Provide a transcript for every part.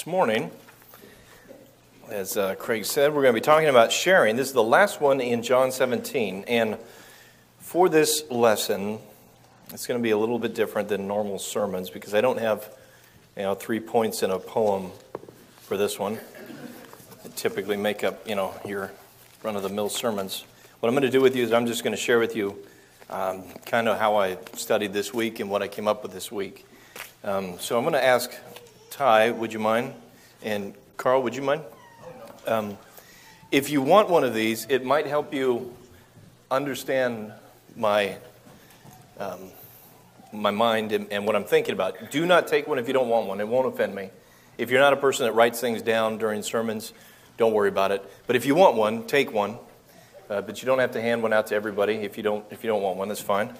This morning, as uh, Craig said, we're going to be talking about sharing. This is the last one in John 17. And for this lesson, it's going to be a little bit different than normal sermons because I don't have you know, three points in a poem for this one. I typically make up, you know, your run of the mill sermons. What I'm going to do with you is I'm just going to share with you um, kind of how I studied this week and what I came up with this week. Um, so I'm going to ask Ty, would you mind? And Carl, would you mind? Um, if you want one of these, it might help you understand my um, my mind and, and, what I'm thinking about. Do not take one if you don't want one. It won't offend me. If you're not a person that writes things down during sermons, don't worry about it. But if you want one, take one. Uh, but you don't have to hand one out to everybody if you don't if you don't want one. That's fine.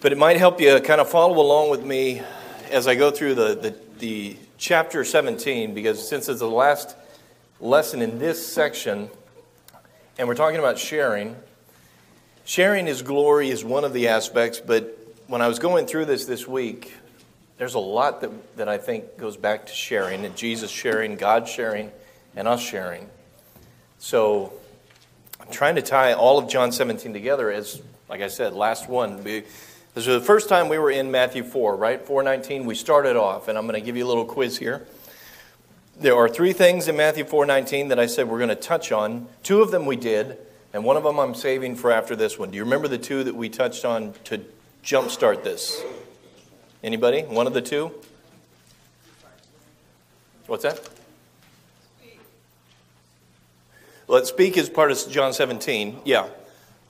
But it might help you kind of follow along with me as I go through the, the the chapter 17 because since it's the last lesson in this section, and we're talking about sharing, sharing His glory is one of the aspects, but when I was going through this this week, there's a lot that, that I think goes back to sharing, and Jesus sharing, God sharing, and us sharing. So I'm trying to tie all of John 17 together as, like I said, last one. This was the first time we were in Matthew 4, right? 419. We started off, and I'm going to give you a little quiz here. There are three things in Matthew 4:19 that I said we're going to touch on. Two of them we did, and one of them I'm saving for after this one. Do you remember the two that we touched on to jumpstart this? Anybody? One of the two? What's that? Let's speak is part of John 17. Yeah.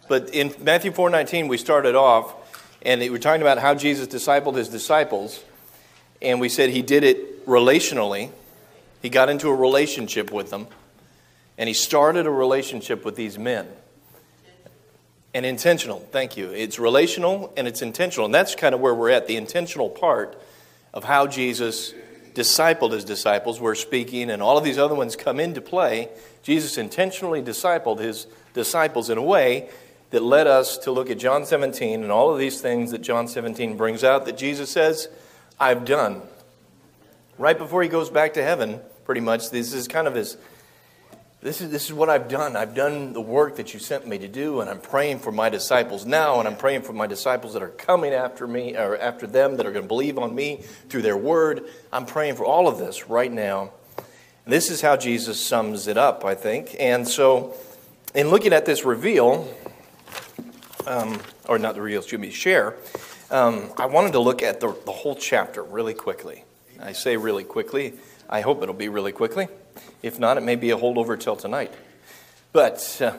But in Matthew 4:19 we started off and we're talking about how Jesus discipled his disciples. And we said he did it relationally. He got into a relationship with them. And he started a relationship with these men. And intentional, thank you. It's relational and it's intentional. And that's kind of where we're at the intentional part of how Jesus discipled his disciples. We're speaking, and all of these other ones come into play. Jesus intentionally discipled his disciples in a way that led us to look at John 17 and all of these things that John 17 brings out that Jesus says, I've done. Right before he goes back to heaven, pretty much, this is kind of his. This is, this is what I've done. I've done the work that you sent me to do, and I'm praying for my disciples now, and I'm praying for my disciples that are coming after me, or after them, that are going to believe on me through their word. I'm praying for all of this right now. And this is how Jesus sums it up, I think. And so, in looking at this reveal, um, or not the real, excuse me, share, um, I wanted to look at the, the whole chapter really quickly. I say really quickly. I hope it'll be really quickly. If not, it may be a holdover till tonight. But uh, I'm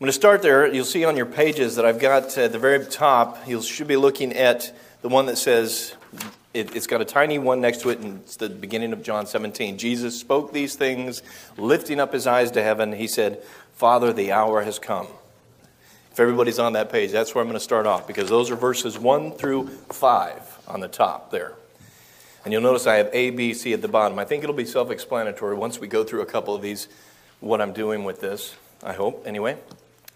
going to start there. You'll see on your pages that I've got at the very top, you should be looking at the one that says, it, has got a tiny one next to it, and it's the beginning of John 17. Jesus spoke these things, lifting up his eyes to heaven. He said, Father, the hour has come. If everybody's on that page, that's where I'm going to start off because those are verses 1 through 5 on the top there. And you'll notice I have A, B, C at the bottom. I think it'll be self explanatory once we go through a couple of these, what I'm doing with this, I hope. Anyway,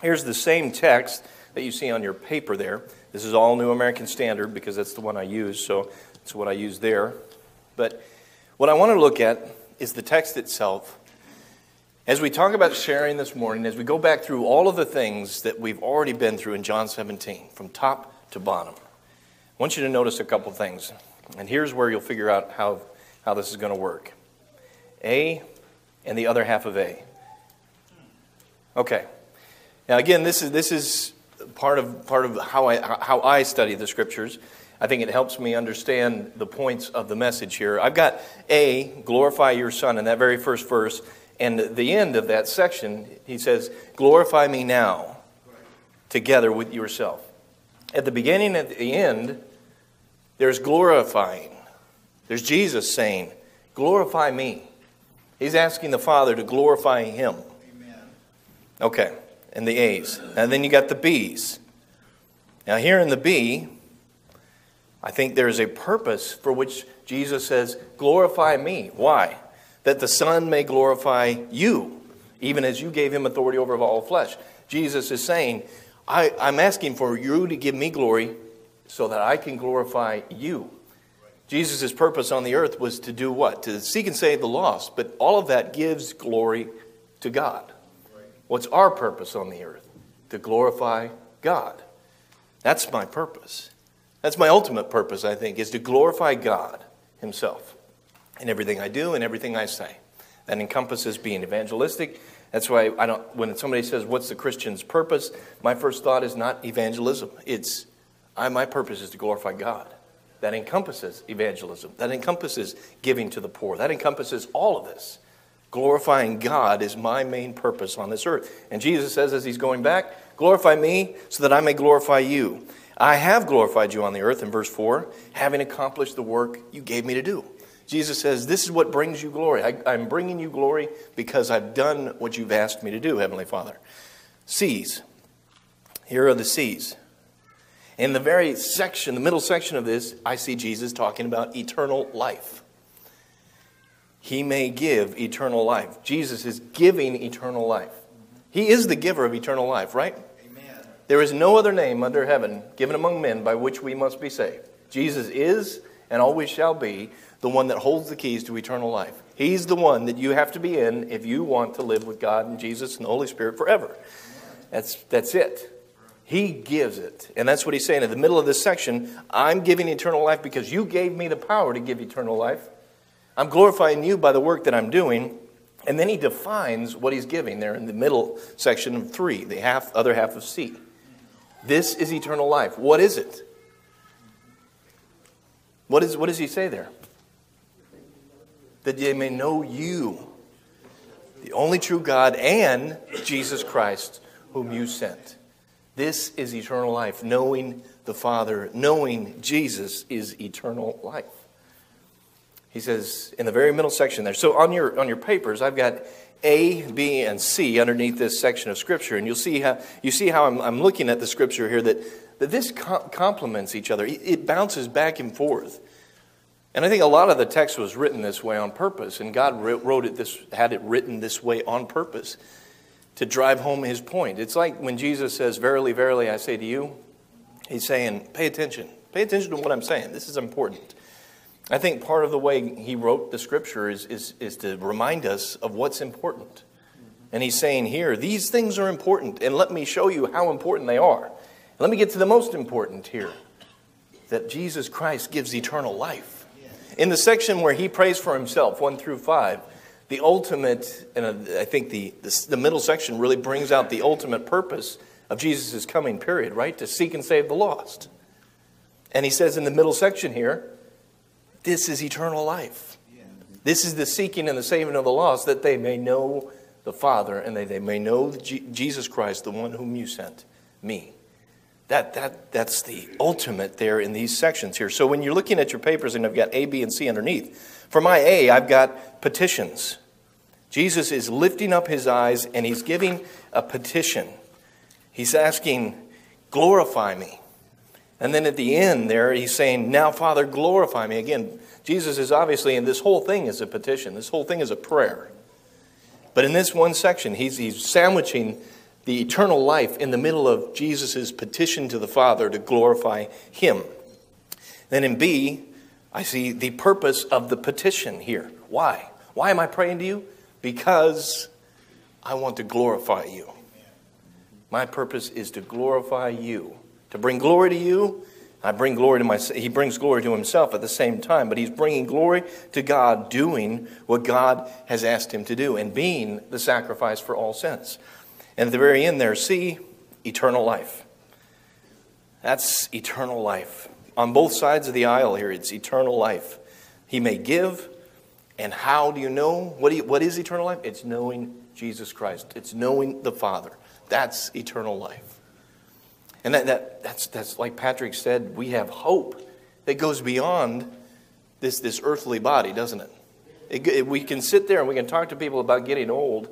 here's the same text that you see on your paper there. This is all New American Standard because that's the one I use, so it's what I use there. But what I want to look at is the text itself as we talk about sharing this morning, as we go back through all of the things that we've already been through in John 17, from top to bottom, I want you to notice a couple things. And here's where you'll figure out how, how this is going to work A and the other half of A. Okay. Now, again, this is, this is part of, part of how, I, how I study the scriptures. I think it helps me understand the points of the message here. I've got A, glorify your Son, in that very first verse. And the end of that section, he says, Glorify me now together with yourself. At the beginning and at the end, there's glorifying. There's Jesus saying, Glorify me. He's asking the Father to glorify him. Amen. Okay, and the A's. And then you got the B's. Now, here in the B, I think there is a purpose for which Jesus says, Glorify me. Why? That the Son may glorify you, even as you gave him authority over all flesh. Jesus is saying, I, am asking for you to give me glory so that I can glorify you. Jesus' purpose on the earth was to do what? To seek and save the lost. But all of that gives glory to God. What's our purpose on the earth? To glorify God. That's my purpose. That's my ultimate purpose, I think, is to glorify God Himself in everything I do and everything I say. That encompasses being evangelistic. That's why I don't, when somebody says, What's the Christian's purpose? My first thought is not evangelism. It's, I, my purpose is to glorify God. That encompasses evangelism. That encompasses giving to the poor. That encompasses all of this. Glorifying God is my main purpose on this earth. And Jesus says as he's going back, Glorify me so that I may glorify you. I have glorified you on the earth, in verse 4, having accomplished the work you gave me to do. Jesus says, This is what brings you glory. I, am bringing you glory because I've done what you've asked me to do, Heavenly Father. C's. Here are the C's. In the very section, the middle section of this, I see Jesus talking about eternal life. He may give eternal life. Jesus is giving eternal life. He is the giver of eternal life, right? Amen. There is no other name under heaven given among men by which we must be saved. Jesus is and always shall be the one that holds the keys to eternal life. He's the one that you have to be in if you want to live with God and Jesus and the Holy Spirit forever. That's, that's it. He gives it. And that's what he's saying in the middle of this section. I'm giving eternal life because you gave me the power to give eternal life. I'm glorifying you by the work that I'm doing. And then he defines what he's giving there in the middle section of three, the half, other half of C. This is eternal life. What is it? What, is, what does he say there? That they may know you, the only true God, and Jesus Christ, whom you sent. This is eternal life. Knowing the Father, knowing Jesus is eternal life. He says in the very middle section there. So on your on your papers, I've got A, B, and C underneath this section of Scripture, and you'll see how you see how I'm, I'm looking at the Scripture here that that this complements each other. It bounces back and forth. And I think a lot of the text was written this way on purpose, and God wrote it this, had it written this way on purpose to drive home his point. It's like when Jesus says, Verily, verily, I say to you, he's saying, Pay attention. Pay attention to what I'm saying. This is important. I think part of the way he wrote the scripture is, is, is to remind us of what's important. And he's saying here, these things are important, and let me show you how important they are. Let me get to the most important here that Jesus Christ gives eternal life. In the section where he prays for himself, 1 through 5, the ultimate, and uh, I think the, the, the middle section really brings out the ultimate purpose of Jesus' coming period, right? To seek and save the lost. And he says in the middle section here, this is eternal life. This is the seeking and the saving of the lost, that they may know the Father and they, they may know Jesus Christ, the one whom you sent, me. That, that, that's the ultimate there in these sections here. So when you're looking at your papers and I've got A, B, and C underneath, for my A, I've got petitions. Jesus is lifting up his eyes and he's giving a petition. He's asking, glorify me. And then at the end there, he's saying, Now, Father, glorify me. Again, Jesus is obviously, and this whole thing is a petition, this whole thing is a prayer. But in this one section, he's, he's sandwiching the eternal life in the middle of Jesus' petition to the Father to glorify Him. Then in B, I see the purpose of the petition here. Why? Why am I praying to you? Because I want to glorify you. My purpose is to glorify you, to bring glory to you. I bring glory to myself. He brings glory to himself at the same time, but he's bringing glory to God, doing what God has asked him to do, and being the sacrifice for all sins. And at the very end there, see eternal life. That's eternal life. On both sides of the aisle here, it's eternal life. He may give, and how do you know? What, you, what is eternal life? It's knowing Jesus Christ, it's knowing the Father. That's eternal life. And that, that, that's, that's like Patrick said, we have hope that goes beyond this, this earthly body, doesn't it? it? it? We can sit there and we can talk to people about getting old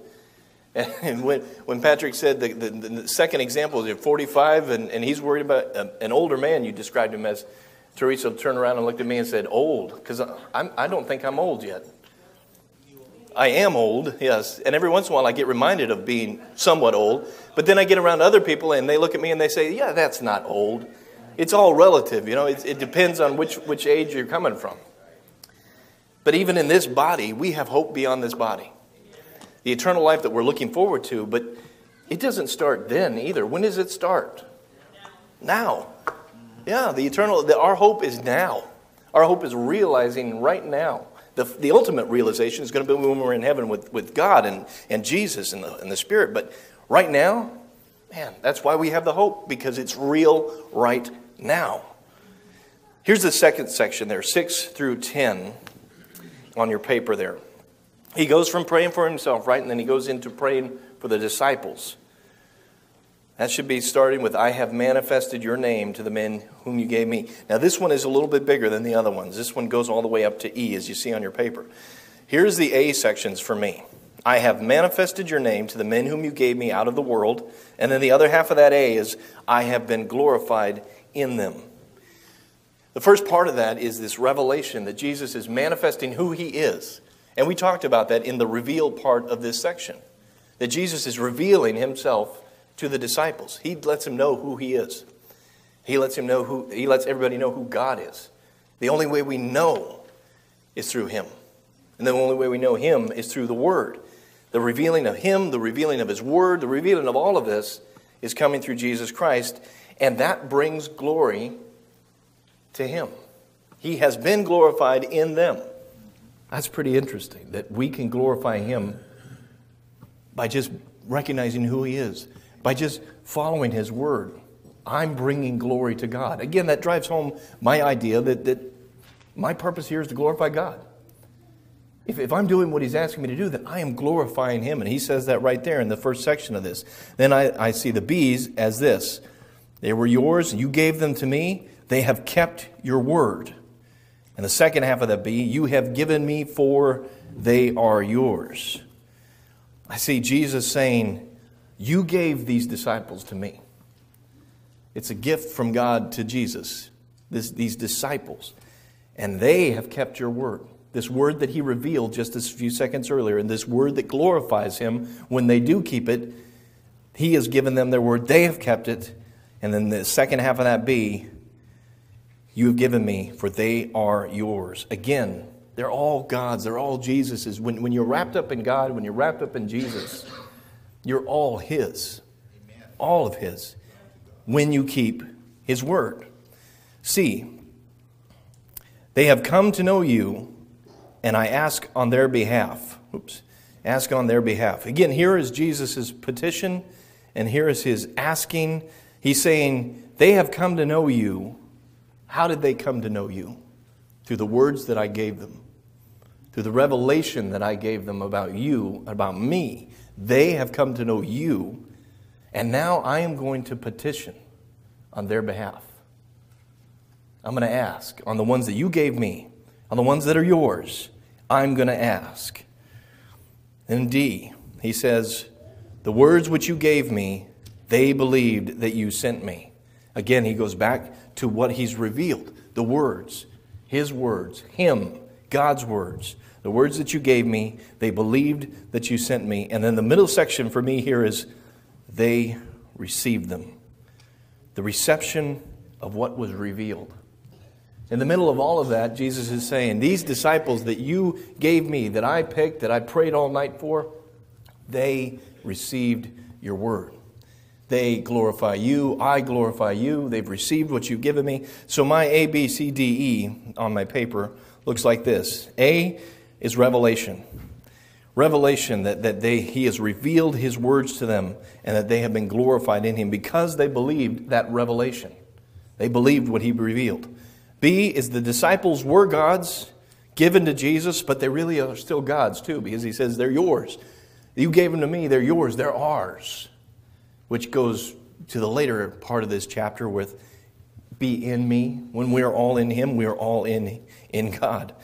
and when, when Patrick said the, the, the second example is 45 and, and he's worried about a, an older man, you described him as, Teresa turned around and looked at me and said, old, because I don't think I'm old yet. I am old, yes. And every once in a while I get reminded of being somewhat old. But then I get around other people and they look at me and they say, yeah, that's not old. It's all relative, you know, it, it depends on which, which age you're coming from. But even in this body, we have hope beyond this body. The eternal life that we're looking forward to, but it doesn't start then either. When does it start? Now. Yeah, the eternal, the, our hope is now. Our hope is realizing right now. The, the ultimate realization is going to be when we're in heaven with, with God and, and Jesus and the, and the Spirit. But right now, man, that's why we have the hope, because it's real right now. Here's the second section there, 6 through 10 on your paper there. He goes from praying for himself, right? And then he goes into praying for the disciples. That should be starting with, I have manifested your name to the men whom you gave me. Now, this one is a little bit bigger than the other ones. This one goes all the way up to E, as you see on your paper. Here's the A sections for me I have manifested your name to the men whom you gave me out of the world. And then the other half of that A is, I have been glorified in them. The first part of that is this revelation that Jesus is manifesting who he is. And we talked about that in the reveal part of this section. That Jesus is revealing himself to the disciples. He lets them know who he is. He lets him know who he lets everybody know who God is. The only way we know is through him. And the only way we know him is through the word. The revealing of him, the revealing of his word, the revealing of all of this is coming through Jesus Christ, and that brings glory to him. He has been glorified in them. That's pretty interesting that we can glorify him by just recognizing who he is by just following His word. I'm bringing glory to God. Again, that drives home my idea that, that my purpose here is to glorify God. If, if I'm doing what He's asking me to do, then I am glorifying Him. And He says that right there in the first section of this. Then I, I see the B's as this They were yours, you gave them to me, they have kept your word. And the second half of that B, you have given me, for they are yours. I see Jesus saying, you gave these disciples to me. It's a gift from God to Jesus, this, these disciples. And they have kept your word. This word that he revealed just a few seconds earlier, and this word that glorifies him when they do keep it, he has given them their word. They have kept it. And then the second half of that B, you have given me, for they are yours. Again, they're all God's, they're all Jesus's. When, when you're wrapped up in God, when you're wrapped up in Jesus, you're all His. All of His. When you keep His word. See, they have come to know you, and I ask on their behalf. Oops. Ask on their behalf. Again, here is Jesus' petition, and here is his asking. He's saying, They have come to know you. How did they come to know you? Through the words that I gave them, through the revelation that I gave them about you, about me. They have come to know you, and now I am going to petition on their behalf. I'm going to ask on the ones that you gave me, on the ones that are yours. I'm going to ask. And D, he says, The words which you gave me, they believed that you sent me. Again, he goes back to what he's revealed the words, his words, him, God's words. The words that you gave me, they believed that you sent me. And then the middle section for me here is they received them. The reception of what was revealed. In the middle of all of that, Jesus is saying, These disciples that you gave me, that I picked, that I prayed all night for, they received your word. They glorify you. I glorify you. They've received what you've given me. So my A, B, C, D, E on my paper looks like this A, is revelation. Revelation that, that they, he has revealed his words to them and that they have been glorified in him because they believed that revelation. They believed what he revealed. B is the disciples were God's, given to Jesus, but they really are still God's too because he says they're yours. You gave them to me, they're yours, they're ours. Which goes to the later part of this chapter with be in me. When we are all in him, we are all in, in God.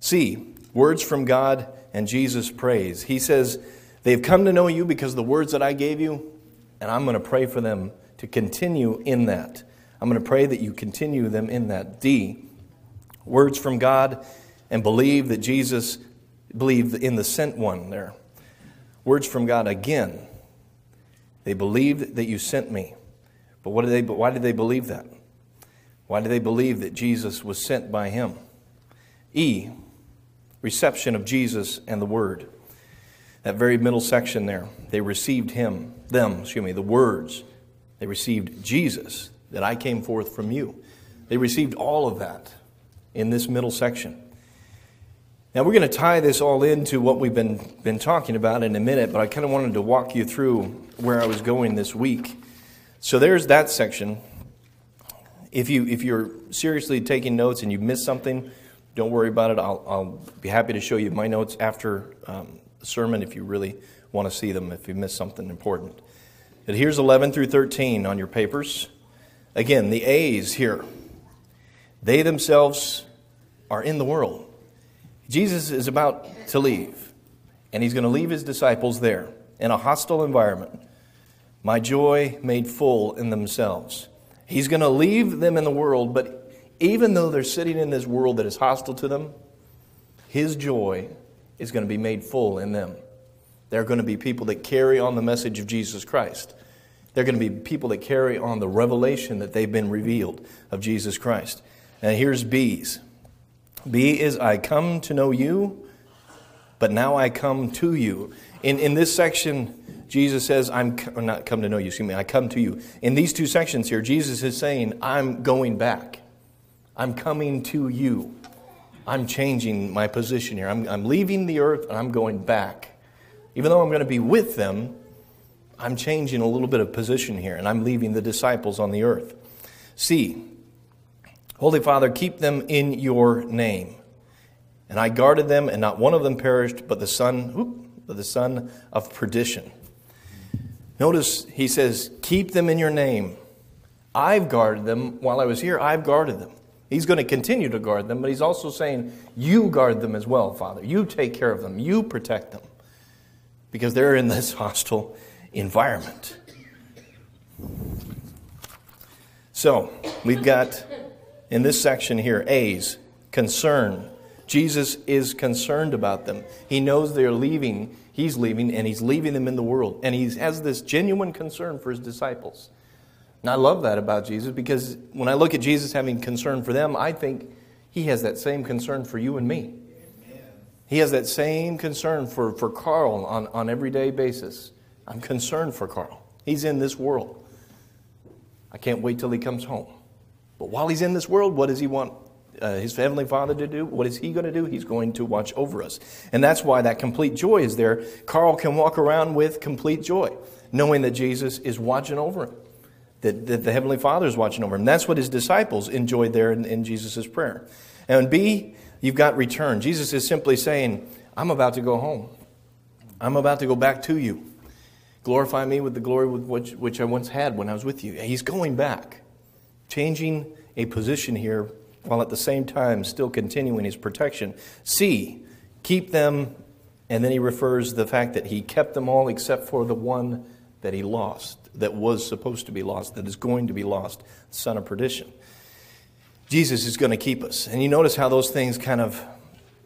C, words from God and Jesus prays. He says, They've come to know you because the words that I gave you, and I'm going to pray for them to continue in that. I'm going to pray that you continue them in that. D, words from God and believe that Jesus, believed in the sent one there. Words from God again. They believed that you sent me. But what did they, why did they believe that? Why did they believe that Jesus was sent by him? E, reception of Jesus and the Word. That very middle section there, they received him, them, excuse me, the words. They received Jesus, that I came forth from you. They received all of that in this middle section. Now, we're going to tie this all into what we've been, been talking about in a minute, but I kind of wanted to walk you through where I was going this week. So, there's that section. If, you, if you're seriously taking notes and you missed something, don't worry about it. I'll, I'll be happy to show you my notes after um, the sermon if you really want to see them, if you missed something important. But here's 11 through 13 on your papers. Again, the A's here. They themselves are in the world Jesus is about to leave, and he's going to leave his disciples there in a hostile environment. My joy made full in themselves. He's going to leave them in the world, but even though they're sitting in this world that is hostile to them, his joy is going to be made full in them. They're going to be people that carry on the message of Jesus Christ. They're going to be people that carry on the revelation that they've been revealed of Jesus Christ. And here's B's. B is I come to know you, but now I come to you. In, in this section, Jesus says, I'm not come to know you, excuse me, I come to you. In these two sections here, Jesus is saying, I'm going back. I'm coming to you. I'm changing my position here. I'm, I'm leaving the earth and I'm going back. Even though I'm going to be with them, I'm changing a little bit of position here and I'm leaving the disciples on the earth. See, Holy Father, keep them in your name. And I guarded them, and not one of them perished, but the son, whoop, the son of perdition. Notice he says, Keep them in your name. I've guarded them while I was here. I've guarded them. He's going to continue to guard them, but he's also saying, You guard them as well, Father. You take care of them. You protect them. Because they're in this hostile environment. So, we've got in this section here, A's, concern. Jesus is concerned about them. He knows they're leaving, he's leaving, and he's leaving them in the world. And he has this genuine concern for his disciples. And I love that about Jesus because when I look at Jesus having concern for them, I think he has that same concern for you and me. He has that same concern for, for Carl on, on everyday basis. I'm concerned for Carl. He's in this world. I can't wait till he comes home. But while he's in this world, what does he want uh, his heavenly father to do? What is he going to do? He's going to watch over us. And that's why that complete joy is there. Carl can walk around with complete joy, knowing that Jesus is watching over him, that, that the heavenly father is watching over him. That's what his disciples enjoyed there in, in Jesus' prayer. And B, you've got return. Jesus is simply saying, I'm about to go home. I'm about to go back to you. Glorify me with the glory with which, which I once had when I was with you. He's going back changing a position here while at the same time still continuing his protection. C, keep them, and then he refers to the fact that he kept them all except for the one that he lost, that was supposed to be lost, that is going to be lost, son of perdition. Jesus is going to keep us. And you notice how those things kind of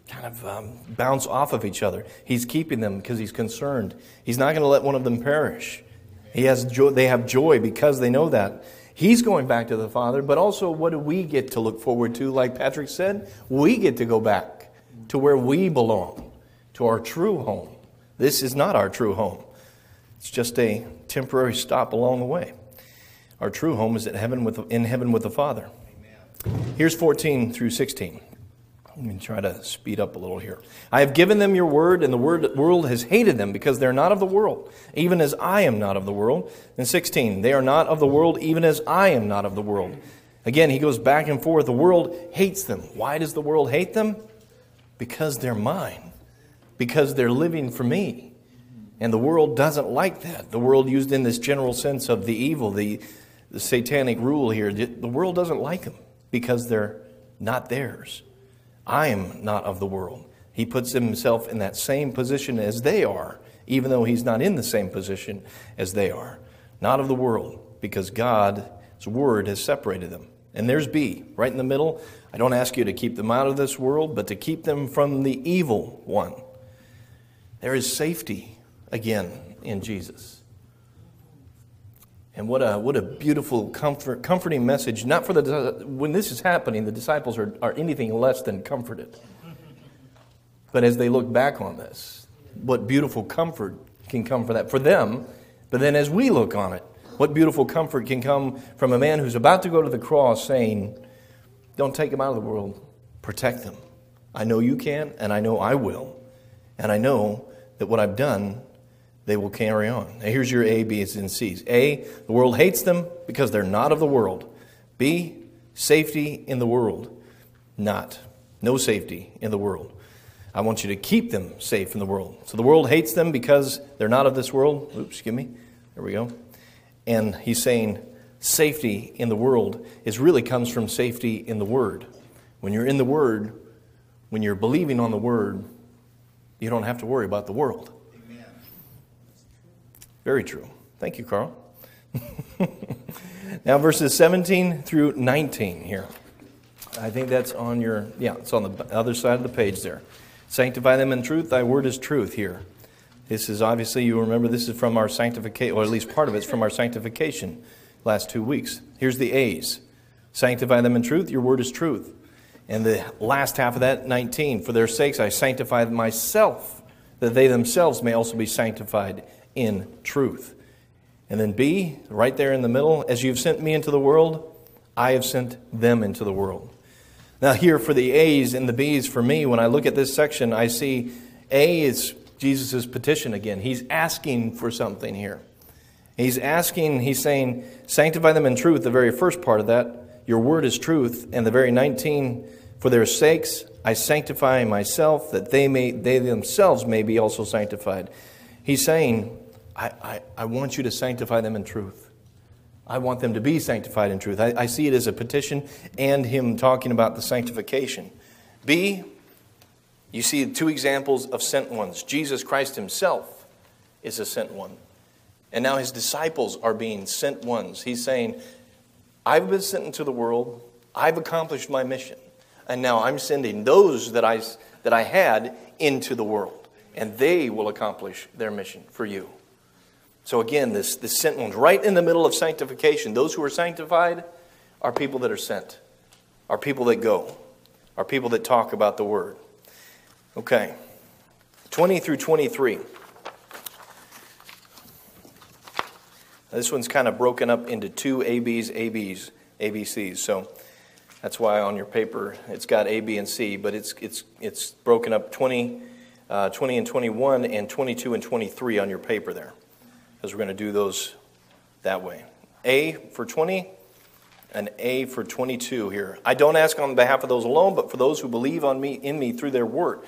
kind of um, bounce off of each other. He's keeping them because he's concerned. He's not going to let one of them perish. He has joy, they have joy because they know that. He's going back to the Father, but also what do we get to look forward to? Like Patrick said, we get to go back to where we belong, to our true home. This is not our true home, it's just a temporary stop along the way. Our true home is at heaven with, in heaven with the Father. Here's 14 through 16. Let me try to speed up a little here. I have given them your word, and the word, world has hated them because they're not of the world, even as I am not of the world. And 16, they are not of the world, even as I am not of the world. Again, he goes back and forth. The world hates them. Why does the world hate them? Because they're mine, because they're living for me. And the world doesn't like that. The world, used in this general sense of the evil, the, the satanic rule here, the world doesn't like them because they're not theirs. I am not of the world. He puts himself in that same position as they are, even though he's not in the same position as they are. Not of the world, because God's word has separated them. And there's B, right in the middle. I don't ask you to keep them out of this world, but to keep them from the evil one. There is safety, again, in Jesus. And what a, what a beautiful, comfort, comforting message. Not for the, when this is happening, the disciples are, are anything less than comforted. But as they look back on this, what beautiful comfort can come for that for them. But then as we look on it, what beautiful comfort can come from a man who's about to go to the cross saying, Don't take them out of the world, protect them. I know you can, and I know I will. And I know that what I've done, they will carry on. Now, here's your A, B's, and C's. A, the world hates them because they're not of the world. B, safety in the world. Not. No safety in the world. I want you to keep them safe in the world. So the world hates them because they're not of this world. Oops, excuse me. There we go. And he's saying safety in the world is really comes from safety in the Word. When you're in the Word, when you're believing on the Word, you don't have to worry about the world. Very true. Thank you, Carl. now, verses 17 through 19 here. I think that's on your, yeah, it's on the other side of the page there. Sanctify them in truth, thy word is truth here. This is obviously, you remember, this is from our sanctification, or at least part of it's from our sanctification last two weeks. Here's the A's Sanctify them in truth, your word is truth. And the last half of that, 19, for their sakes I sanctify myself, that they themselves may also be sanctified in truth. And then B, right there in the middle, as you've sent me into the world, I have sent them into the world. Now, here for the A's and the B's, for me, when I look at this section, I see A is Jesus' petition again. He's asking for something here. He's asking, he's saying, sanctify them in truth, the very first part of that. Your word is truth. And the very 19, for their sakes I sanctify myself, that they may they themselves may be also sanctified. He's saying, I, I, I want you to sanctify them in truth. I want them to be sanctified in truth. I, I see it as a petition and him talking about the sanctification. B, you see two examples of sent ones. Jesus Christ himself is a sent one. And now his disciples are being sent ones. He's saying, I've been sent into the world, I've accomplished my mission, and now I'm sending those that I, that I had into the world, and they will accomplish their mission for you. So again, this, this sent one's right in the middle of sanctification. Those who are sanctified are people that are sent, are people that go, are people that talk about the word. Okay. 20 through 23. This one's kind of broken up into two ABs, ABs, ABCs. So that's why on your paper it's got A, B, and C, but it's, it's, it's broken up 20, uh, 20 and 21 and 22 and 23 on your paper there because we're going to do those that way. A for 20 and A for 22 here. I don't ask on behalf of those alone, but for those who believe on me in me through their word.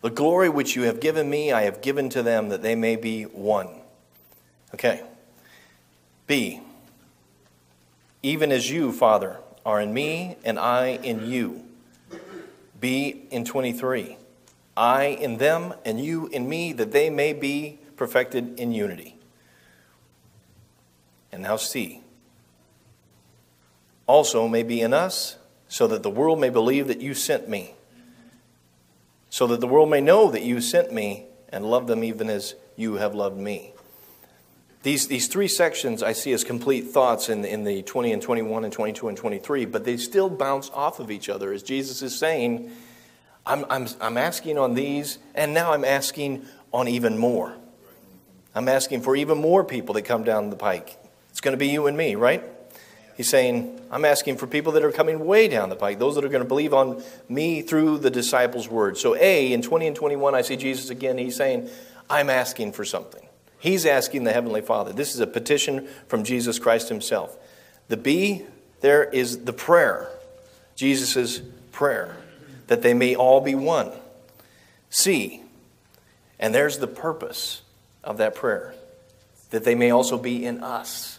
The glory which you have given me, I have given to them that they may be one. Okay. B. Even as you, Father, are in me and I in you. B in 23. I in them and you in me, that they may be perfected in unity. And now see. Also may be in us, so that the world may believe that you sent me. So that the world may know that you sent me and love them even as you have loved me. These, these three sections I see as complete thoughts in, in the 20 and 21 and 22 and 23, but they still bounce off of each other as Jesus is saying, I'm, I'm, I'm asking on these, and now I'm asking on even more. I'm asking for even more people that come down the pike. Going to be you and me, right? He's saying, I'm asking for people that are coming way down the pike, those that are going to believe on me through the disciples' word. So, A, in 20 and 21, I see Jesus again. He's saying, I'm asking for something. He's asking the Heavenly Father. This is a petition from Jesus Christ Himself. The B, there is the prayer, Jesus' prayer, that they may all be one. C, and there's the purpose of that prayer, that they may also be in us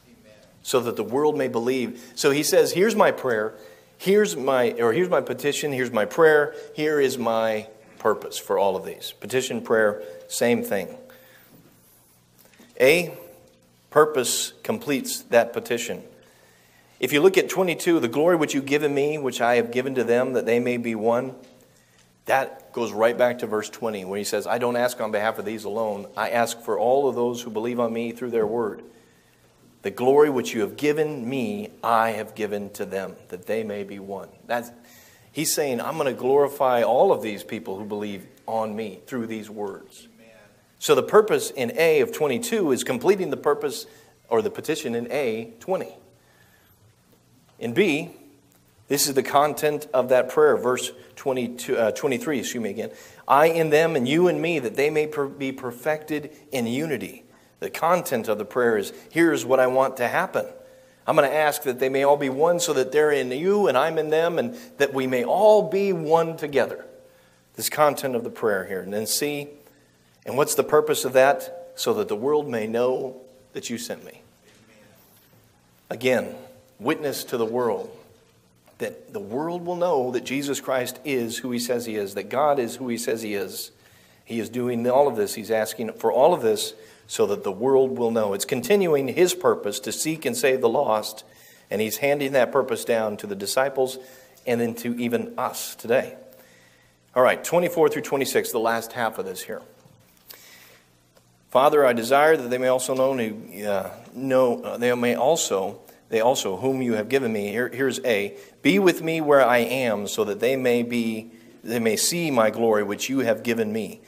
so that the world may believe. So he says, Here's my prayer, here's my, or here's my petition, here's my prayer, here is my purpose for all of these. Petition, prayer, same thing. A, purpose completes that petition. If you look at 22, the glory which you've given me, which I have given to them, that they may be one, that goes right back to verse 20, where he says, I don't ask on behalf of these alone. I ask for all of those who believe on me through their word. The glory which you have given me, I have given to them, that they may be one. That's, He's saying, I'm going to glorify all of these people who believe on me through these words. So the purpose in A of 22 is completing the purpose or the petition in A 20. In B, this is the content of that prayer, verse 22, uh, 23, excuse me again. I in them and you in me, that they may per- be perfected in unity. The content of the prayer is here's what I want to happen. I'm going to ask that they may all be one so that they're in you and I'm in them, and that we may all be one together. This content of the prayer here. And then see, and what's the purpose of that? So that the world may know that you sent me. Again, witness to the world that the world will know that Jesus Christ is who he says he is, that God is who he says he is. He is doing all of this. He's asking for all of this so that the world will know. It's continuing his purpose to seek and save the lost, and he's handing that purpose down to the disciples and then to even us today. All right, 24 through 26, the last half of this here. Father, I desire that they may also know, uh, know uh, they may also they also whom you have given me. Here, here's A. Be with me where I am, so that they may be they may see my glory which you have given me.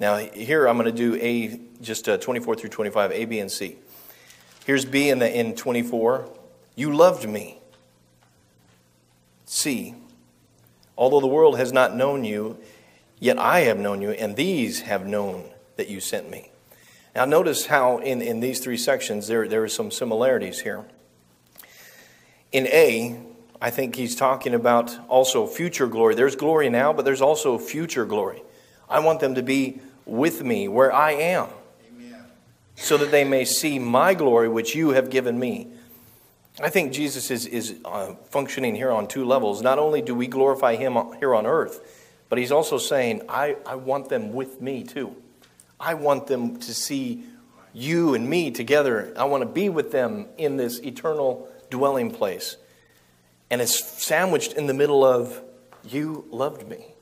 Now here I'm going to do A just uh, 24 through 25, A, B, and C. Here's B in the in 24. You loved me. C. Although the world has not known you, yet I have known you, and these have known that you sent me. Now, notice how in, in these three sections there, there are some similarities here. In A, I think he's talking about also future glory. There's glory now, but there's also future glory. I want them to be with me where I am, so that they may see my glory, which you have given me. I think Jesus is, is uh, functioning here on two levels. Not only do we glorify him here on earth, but he's also saying, I, I want them with me too. I want them to see you and me together. I want to be with them in this eternal dwelling place. And it's sandwiched in the middle of, You loved me.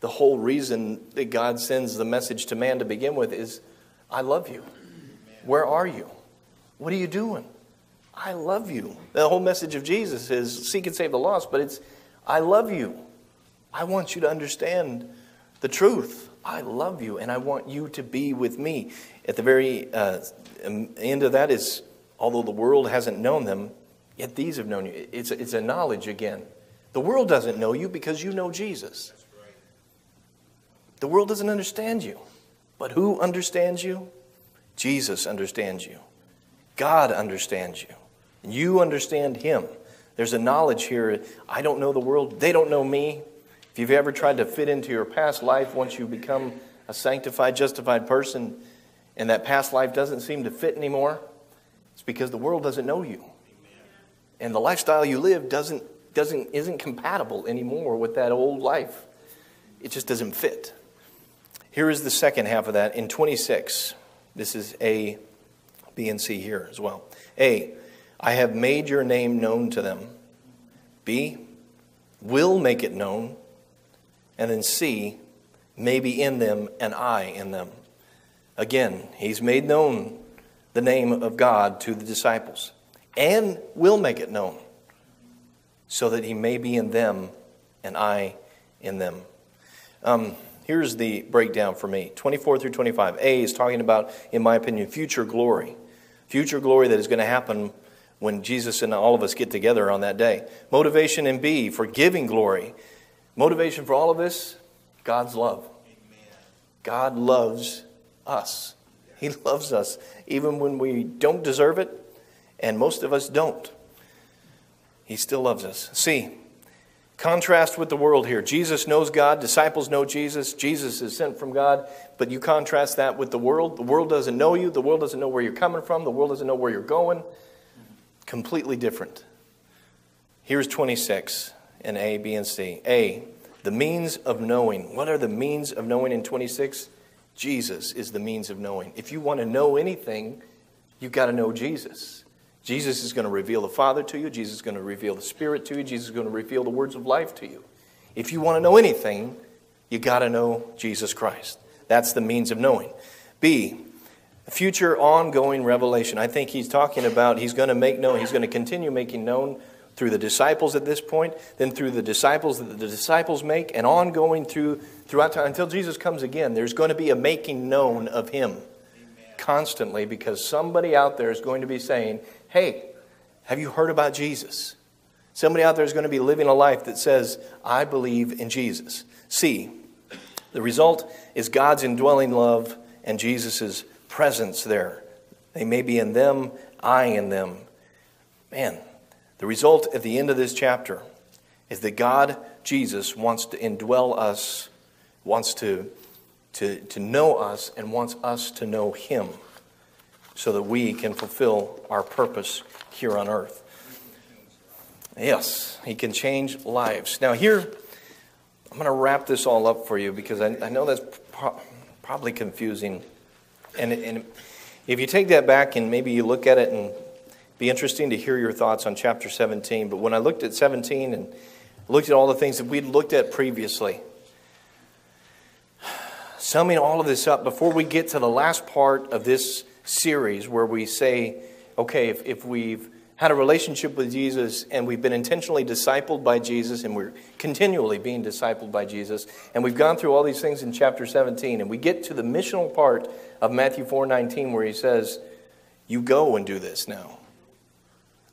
The whole reason that God sends the message to man to begin with is, I love you. Where are you? What are you doing? I love you. The whole message of Jesus is seek and save the lost, but it's, I love you. I want you to understand the truth. I love you and I want you to be with me. At the very uh, end of that is, although the world hasn't known them, yet these have known you. It's it's a knowledge again. The world doesn't know you because you know Jesus. The world doesn't understand you. But who understands you? Jesus understands you. God understands you. You understand Him. There's a knowledge here. I don't know the world. They don't know me. If you've ever tried to fit into your past life once you become a sanctified, justified person, and that past life doesn't seem to fit anymore, it's because the world doesn't know you. And the lifestyle you live doesn't, doesn't, isn't compatible anymore with that old life. It just doesn't fit. Here is the second half of that in 26. This is A, B, and C here as well. A, I have made your name known to them. B, will make it known. And then C, may be in them and I in them. Again, he's made known the name of God to the disciples and will make it known so that he may be in them and I in them. Um, here's the breakdown for me 24 through 25. A is talking about, in my opinion, future glory. Future glory that is going to happen when Jesus and all of us get together on that day. Motivation in B for giving glory. Motivation for all of us God's love. God loves us. He loves us even when we don't deserve it, and most of us don't. He still loves us. See, contrast with the world here. Jesus knows God, disciples know Jesus, Jesus is sent from God, but you contrast that with the world. The world doesn't know you, the world doesn't know where you're coming from, the world doesn't know where you're going completely different. Here's 26 in A, B, and C. A, the means of knowing. What are the means of knowing in 26? Jesus is the means of knowing. If you want to know anything, you've got to know Jesus. Jesus is going to reveal the Father to you. Jesus is going to reveal the Spirit to you. Jesus is going to reveal the words of life to you. If you want to know anything, you got to know Jesus Christ. That's the means of knowing. B, future ongoing revelation. I think he's talking about he's going to make known, he's going to continue making known through the disciples at this point, then through the disciples that the disciples make, and ongoing through throughout time until Jesus comes again. There's going to be a making known of Him constantly because somebody out there is going to be saying, "Hey, have you heard about Jesus?" Somebody out there is going to be living a life that says, "I believe in Jesus." See, the result is God's indwelling love and Jesus' presence there. They may be in them, I in them. Man, the result at the end of this chapter is that God, Jesus, wants to indwell us, wants to, to, to know us, and wants us to know Him so that we can fulfill our purpose here on earth. Yes, He can change lives. Now, here, I'm going to wrap this all up for you because I, I know that's pro- probably confusing. And, and if you take that back and maybe you look at it and be interesting to hear your thoughts on chapter 17. But when I looked at 17 and looked at all the things that we'd looked at previously, summing all of this up before we get to the last part of this series where we say, okay, if, if we've had a relationship with Jesus and we've been intentionally discipled by Jesus and we're continually being discipled by Jesus and we've gone through all these things in chapter 17 and we get to the missional part of Matthew 4:19 where he says, "You go and do this now."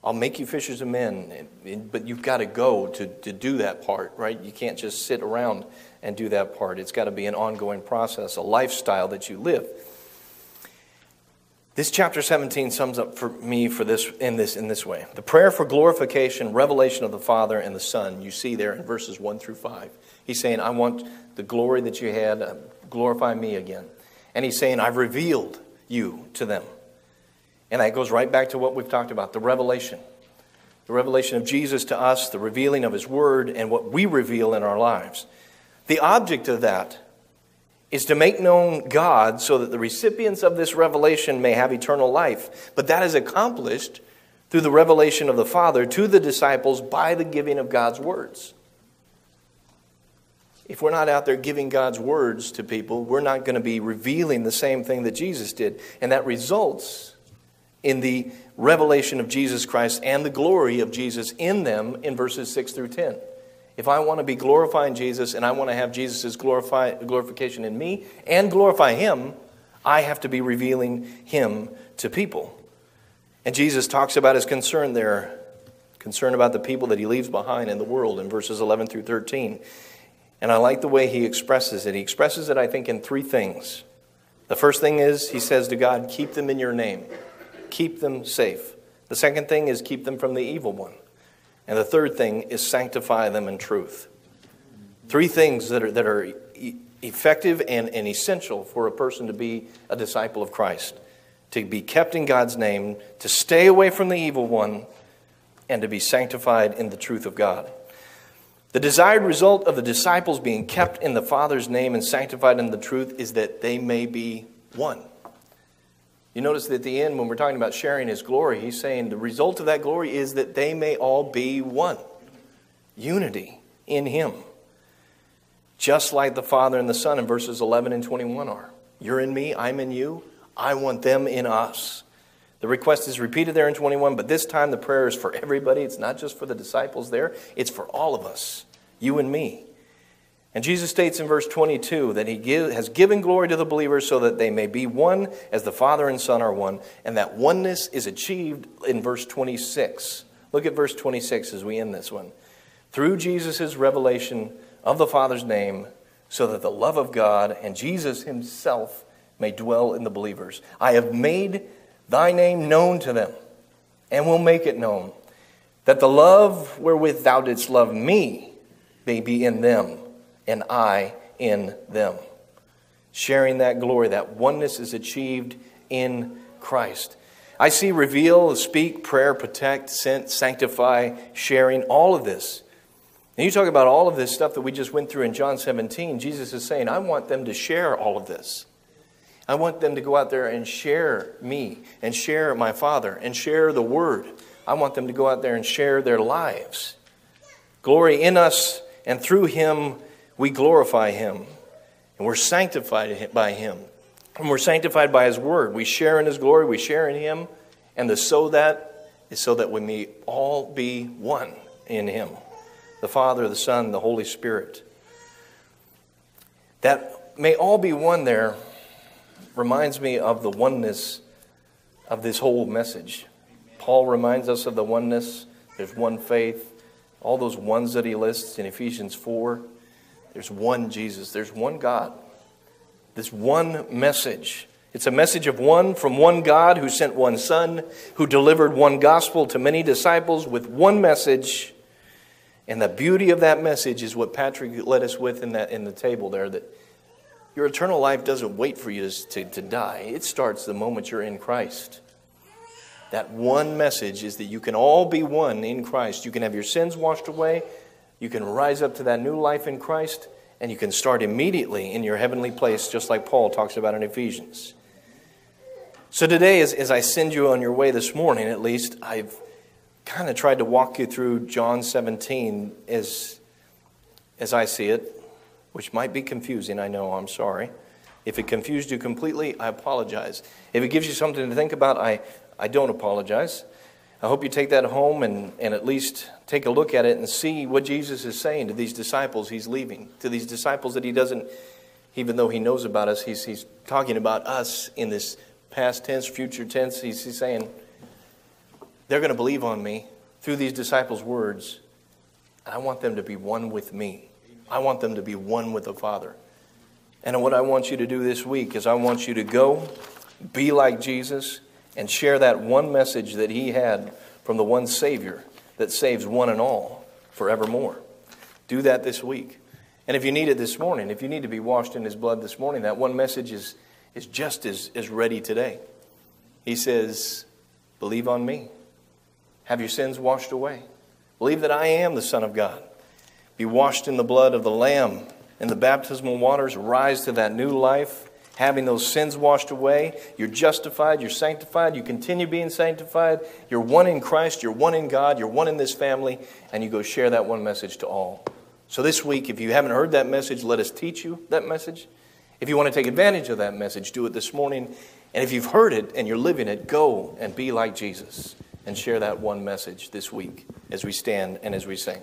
I'll make you fishers of men, but you've got to go to, to do that part, right? You can't just sit around and do that part. It's got to be an ongoing process, a lifestyle that you live. This chapter 17 sums up for me for this in this in this way. The prayer for glorification, revelation of the Father and the Son, you see there in verses 1 through 5. He's saying, I want the glory that you had, uh, glorify me again. And he's saying, I've revealed you to them. And that goes right back to what we've talked about the revelation. The revelation of Jesus to us, the revealing of His Word, and what we reveal in our lives. The object of that is to make known God so that the recipients of this revelation may have eternal life. But that is accomplished through the revelation of the Father to the disciples by the giving of God's words. If we're not out there giving God's words to people, we're not going to be revealing the same thing that Jesus did. And that results in the revelation of Jesus Christ and the glory of Jesus in them in verses 6 through 10. If I want to be glorifying Jesus and I want to have Jesus' glorification in me and glorify Him, I have to be revealing Him to people. And Jesus talks about his concern there, concern about the people that he leaves behind in the world in verses 11 through 13. And I like the way he expresses it. He expresses it, I think, in three things. The first thing is he says to God, Keep them in your name keep them safe. The second thing is keep them from the evil one. And the third thing is sanctify them in truth. Three things that are, that are effective and, and essential for a person to be a disciple of Christ to be kept in God's name, to stay away from the evil one, and to be sanctified in the truth of God. The desired result of the disciples being kept in the Father's name and sanctified in the truth is that they may be one. You notice that at the end, when we're talking about sharing his glory, he's saying the result of that glory is that they may all be one. Unity in him. Just like the Father and the Son in verses 11 and 21 are. You're in me, I'm in you. I want them in us. The request is repeated there in 21, but this time the prayer is for everybody. It's not just for the disciples there, it's for all of us, you and me. And Jesus states in verse 22 that he give, has given glory to the believers so that they may be one as the Father and Son are one. And that oneness is achieved in verse 26. Look at verse 26 as we end this one. Through Jesus' revelation of the Father's name, so that the love of God and Jesus himself may dwell in the believers. I have made thy name known to them and will make it known, that the love wherewith thou didst love me may be in them and I in them. Sharing that glory, that oneness is achieved in Christ. I see reveal, speak, prayer, protect, sent, sanctify, sharing, all of this. And you talk about all of this stuff that we just went through in John 17. Jesus is saying, I want them to share all of this. I want them to go out there and share me and share my Father and share the Word. I want them to go out there and share their lives. Glory in us and through Him we glorify Him and we're sanctified by Him. And we're sanctified by His Word. We share in His glory, we share in Him, and the so that is so that we may all be one in Him the Father, the Son, the Holy Spirit. That may all be one there reminds me of the oneness of this whole message. Paul reminds us of the oneness. There's one faith. All those ones that he lists in Ephesians 4. There's one Jesus. There's one God. This one message. It's a message of one from one God who sent one Son, who delivered one gospel to many disciples with one message. And the beauty of that message is what Patrick led us with in, that, in the table there that your eternal life doesn't wait for you to, to, to die, it starts the moment you're in Christ. That one message is that you can all be one in Christ. You can have your sins washed away, you can rise up to that new life in Christ, and you can start immediately in your heavenly place, just like Paul talks about in Ephesians. So, today, as, as I send you on your way this morning, at least, I've kind of tried to walk you through John 17 as, as I see it, which might be confusing, I know, I'm sorry. If it confused you completely, I apologize. If it gives you something to think about, I, I don't apologize. I hope you take that home and, and at least take a look at it and see what Jesus is saying to these disciples he's leaving, to these disciples that he doesn't, even though he knows about us, he's, he's talking about us in this past tense, future tense. He's, he's saying, they're going to believe on me through these disciples' words, and I want them to be one with me. I want them to be one with the Father. And what I want you to do this week is I want you to go, be like Jesus, and share that one message that he had from the one Savior that saves one and all forevermore. Do that this week. And if you need it this morning, if you need to be washed in his blood this morning, that one message is, is just as, as ready today. He says, Believe on me. Have your sins washed away. Believe that I am the Son of God. Be washed in the blood of the Lamb and the baptismal waters. Rise to that new life having those sins washed away. You're justified, you're sanctified, you continue being sanctified. You're one in Christ, you're one in God, you're one in this family, and you go share that one message to all. So this week, if you haven't heard that message, let us teach you that message. If you want to take advantage of that message, do it this morning. And if you've heard it and you're living it, go and be like Jesus and share that one message this week as we stand and as we sing.